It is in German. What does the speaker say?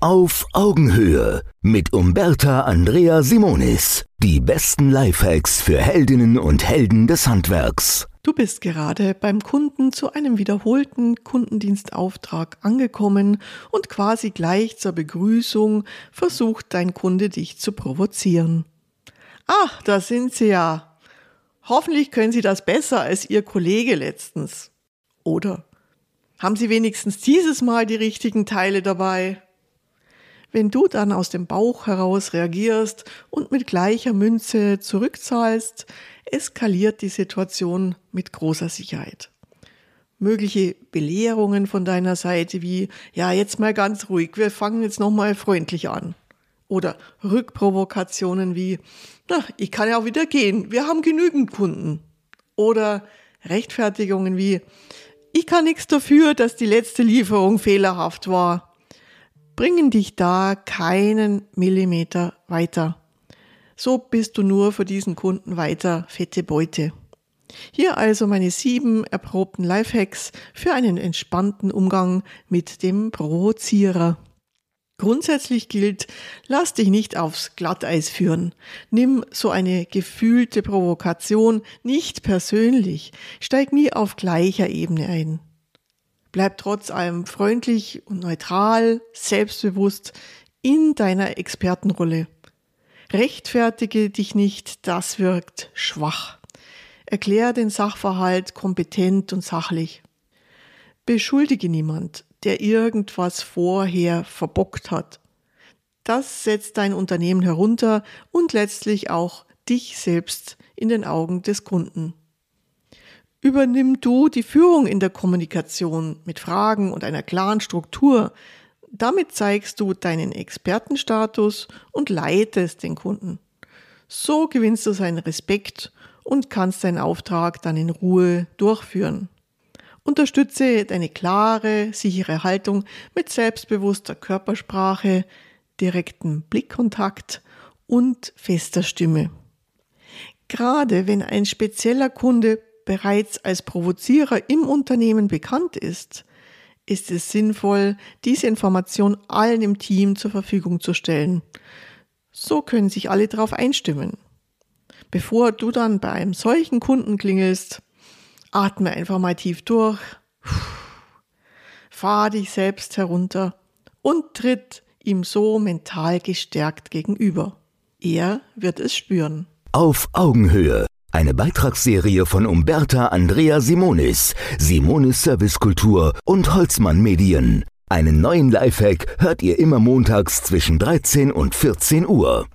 Auf Augenhöhe mit Umberta Andrea Simonis. Die besten Lifehacks für Heldinnen und Helden des Handwerks. Du bist gerade beim Kunden zu einem wiederholten Kundendienstauftrag angekommen und quasi gleich zur Begrüßung versucht dein Kunde dich zu provozieren. Ach, da sind Sie ja. Hoffentlich können Sie das besser als Ihr Kollege letztens. Oder haben Sie wenigstens dieses Mal die richtigen Teile dabei? Wenn du dann aus dem Bauch heraus reagierst und mit gleicher Münze zurückzahlst, eskaliert die Situation mit großer Sicherheit. Mögliche Belehrungen von deiner Seite wie, ja, jetzt mal ganz ruhig, wir fangen jetzt nochmal freundlich an. Oder Rückprovokationen wie, na, ich kann ja auch wieder gehen, wir haben genügend Kunden. Oder Rechtfertigungen wie, ich kann nichts dafür, dass die letzte Lieferung fehlerhaft war. Bringen dich da keinen Millimeter weiter. So bist du nur für diesen Kunden weiter fette Beute. Hier also meine sieben erprobten Lifehacks für einen entspannten Umgang mit dem Provozierer. Grundsätzlich gilt, lass dich nicht aufs Glatteis führen. Nimm so eine gefühlte Provokation nicht persönlich. Steig nie auf gleicher Ebene ein. Bleib trotz allem freundlich und neutral, selbstbewusst in deiner Expertenrolle. Rechtfertige dich nicht, das wirkt schwach. Erklär den Sachverhalt kompetent und sachlich. Beschuldige niemand, der irgendwas vorher verbockt hat. Das setzt dein Unternehmen herunter und letztlich auch dich selbst in den Augen des Kunden. Übernimm du die Führung in der Kommunikation mit Fragen und einer klaren Struktur. Damit zeigst du deinen Expertenstatus und leitest den Kunden. So gewinnst du seinen Respekt und kannst deinen Auftrag dann in Ruhe durchführen. Unterstütze deine klare, sichere Haltung mit selbstbewusster Körpersprache, direktem Blickkontakt und fester Stimme. Gerade wenn ein spezieller Kunde bereits als Provozierer im Unternehmen bekannt ist, ist es sinnvoll, diese Information allen im Team zur Verfügung zu stellen. So können sich alle darauf einstimmen. Bevor du dann bei einem solchen Kunden klingelst, Atme einfach mal tief durch. Fahr dich selbst herunter und tritt ihm so mental gestärkt gegenüber. Er wird es spüren. Auf Augenhöhe. Eine Beitragsserie von Umberta Andrea Simonis, Simonis Servicekultur und Holzmann Medien. Einen neuen Lifehack hört ihr immer montags zwischen 13 und 14 Uhr.